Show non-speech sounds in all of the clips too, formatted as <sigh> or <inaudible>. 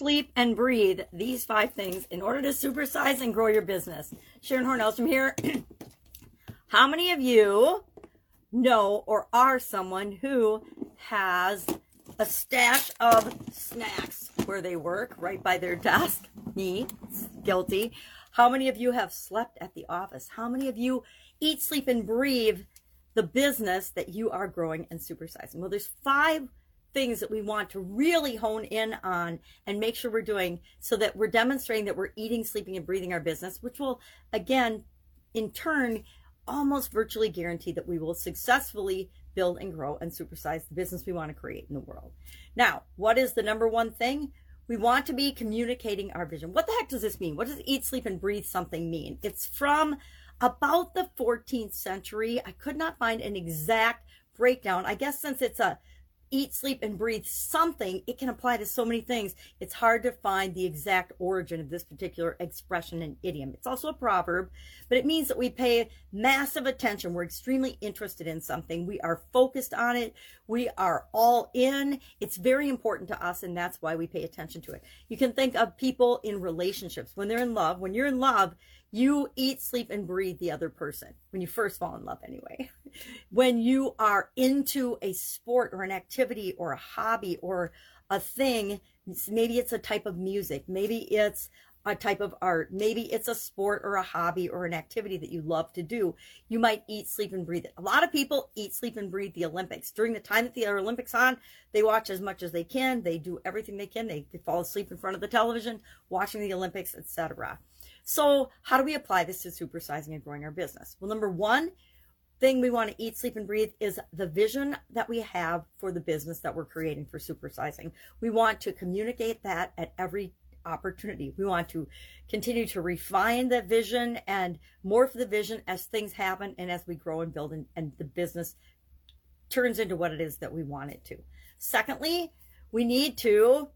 sleep, and breathe these five things in order to supersize and grow your business. Sharon Hornells from here. <clears throat> How many of you know or are someone who has a stash of snacks where they work right by their desk? Me, guilty. How many of you have slept at the office? How many of you eat, sleep, and breathe the business that you are growing and supersizing? Well, there's five things that we want to really hone in on and make sure we're doing so that we're demonstrating that we're eating, sleeping, and breathing our business, which will, again, in turn, almost virtually guarantee that we will successfully build and grow and supersize the business we want to create in the world. Now, what is the number one thing? We want to be communicating our vision. What the heck does this mean? What does eat, sleep, and breathe something mean? It's from about the 14th century. I could not find an exact breakdown. I guess since it's a eat, sleep, and breathe something, it can apply to so many things. It's hard to find the exact origin of this particular expression and idiom. It's also a proverb, but it means that we pay massive attention. We're extremely interested in something. We are focused on it. We are all in. It's very important to us, and that's why we pay attention to it. You can think of people in relationships when they're in love. When you're in love, you eat, sleep, and breathe the other person when you first fall in love, anyway. <laughs> when you are into a sport or an activity or a hobby or a thing, maybe it's a type of music, maybe it's a type of art. Maybe it's a sport or a hobby or an activity that you love to do. You might eat, sleep, and breathe it. A lot of people eat, sleep, and breathe the Olympics. During the time that the Olympics on, they watch as much as they can. They do everything they can. They, they fall asleep in front of the television, watching the Olympics, etc. So how do we apply this to supersizing and growing our business? Well, number one thing we want to eat, sleep, and breathe is the vision that we have for the business that we're creating for supersizing. We want to communicate that at every opportunity. We want to continue to refine the vision and morph the vision as things happen and as we grow and build and, and the business turns into what it is that we want it to. Secondly, we need to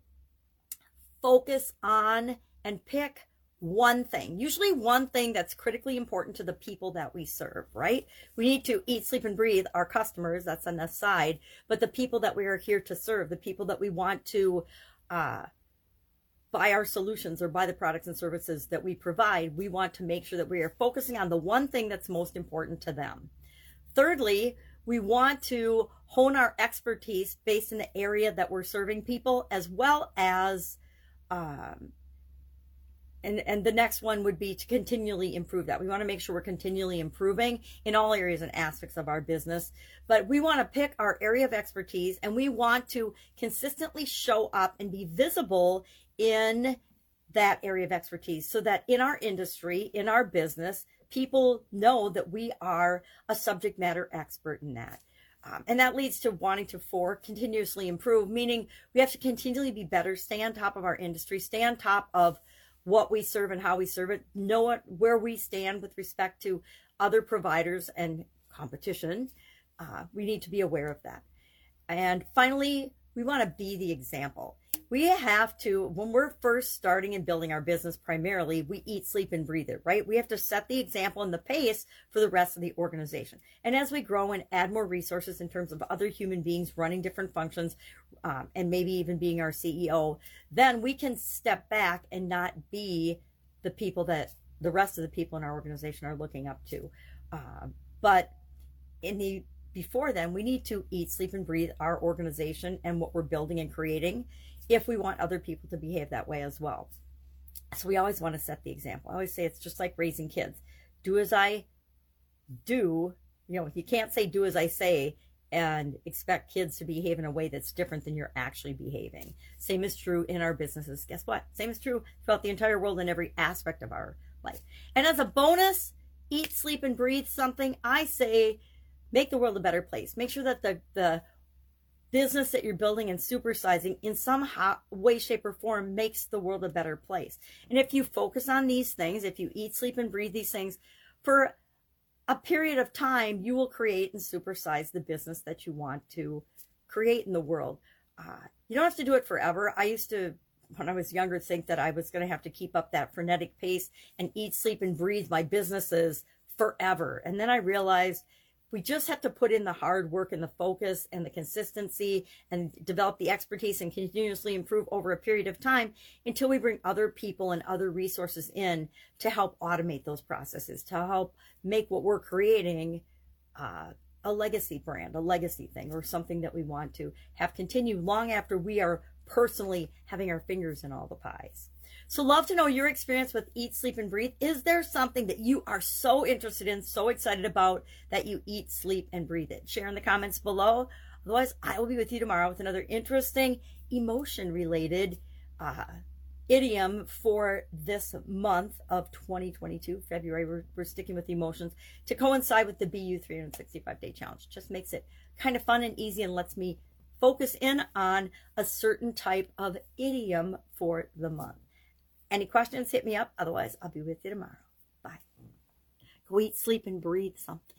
focus on and pick one thing, usually one thing that's critically important to the people that we serve, right? We need to eat, sleep, and breathe our customers. That's on the side, but the people that we are here to serve, the people that we want to uh, buy our solutions or buy the products and services that we provide, we want to make sure that we are focusing on the one thing that's most important to them. Thirdly, we want to hone our expertise based in the area that we're serving people, as well as, um, and and the next one would be to continually improve that. We want to make sure we're continually improving in all areas and aspects of our business, but we want to pick our area of expertise and we want to consistently show up and be visible in that area of expertise so that in our industry, in our business, people know that we are a subject matter expert in that. Um, and that leads to wanting to for continuously improve, meaning we have to continually be better, stay on top of our industry, stay on top of what we serve and how we serve it, know what, where we stand with respect to other providers and competition. Uh, we need to be aware of that. And finally, we want to be the example we have to when we're first starting and building our business primarily we eat sleep and breathe it right? We have to set the example and the pace for the rest of the organization. And as we grow and add more resources in terms of other human beings running different functions um, and maybe even being our ceo then we can step back and not be the people that the rest of the people in our organization are looking up to. Uh, but in the before then we need to eat sleep and breathe our organization and what we're building and creating if we want other people to behave that way as well. So we always want to set the example. I always say it's just like raising kids. Do as I do. You know, you can't say do as I say and expect kids to behave in a way that's different than you're actually behaving. Same is true in our businesses. Guess what? Same is true throughout the entire world in every aspect of our life. And as a bonus, eat, sleep, and breathe something. I say make the world a better place. Make sure that the, the business that you're building and supersizing in some way, shape, or form makes the world a better place. And if you focus on these things, if you eat, sleep, and breathe these things for a period of time, you will create and supersize the business that you want to create in the world. Uh, you don't have to do it forever. I used to, when I was younger, think that I was going to have to keep up that frenetic pace and eat, sleep, and breathe my businesses forever. And then I realized We just have to put in the hard work and the focus and the consistency and develop the expertise and continuously improve over a period of time until we bring other people and other resources in to help automate those processes, to help make what we're creating uh, a legacy brand, a legacy thing, or something that we want to have continue long after we are personally having our fingers in all the pies. So, love to know your experience with Eat, Sleep, and Breathe. Is there something that you are so interested in, so excited about that you eat, sleep, and breathe it? Share in the comments below. Otherwise, I will be with you tomorrow with another interesting emotion related uh, idiom for this month of 2022, February. We're, we're sticking with emotions to coincide with the BU 365 day challenge. Just makes it kind of fun and easy and lets me focus in on a certain type of idiom for the month. Any questions, hit me up. Otherwise, I'll be with you tomorrow. Bye. Go eat, sleep, and breathe something.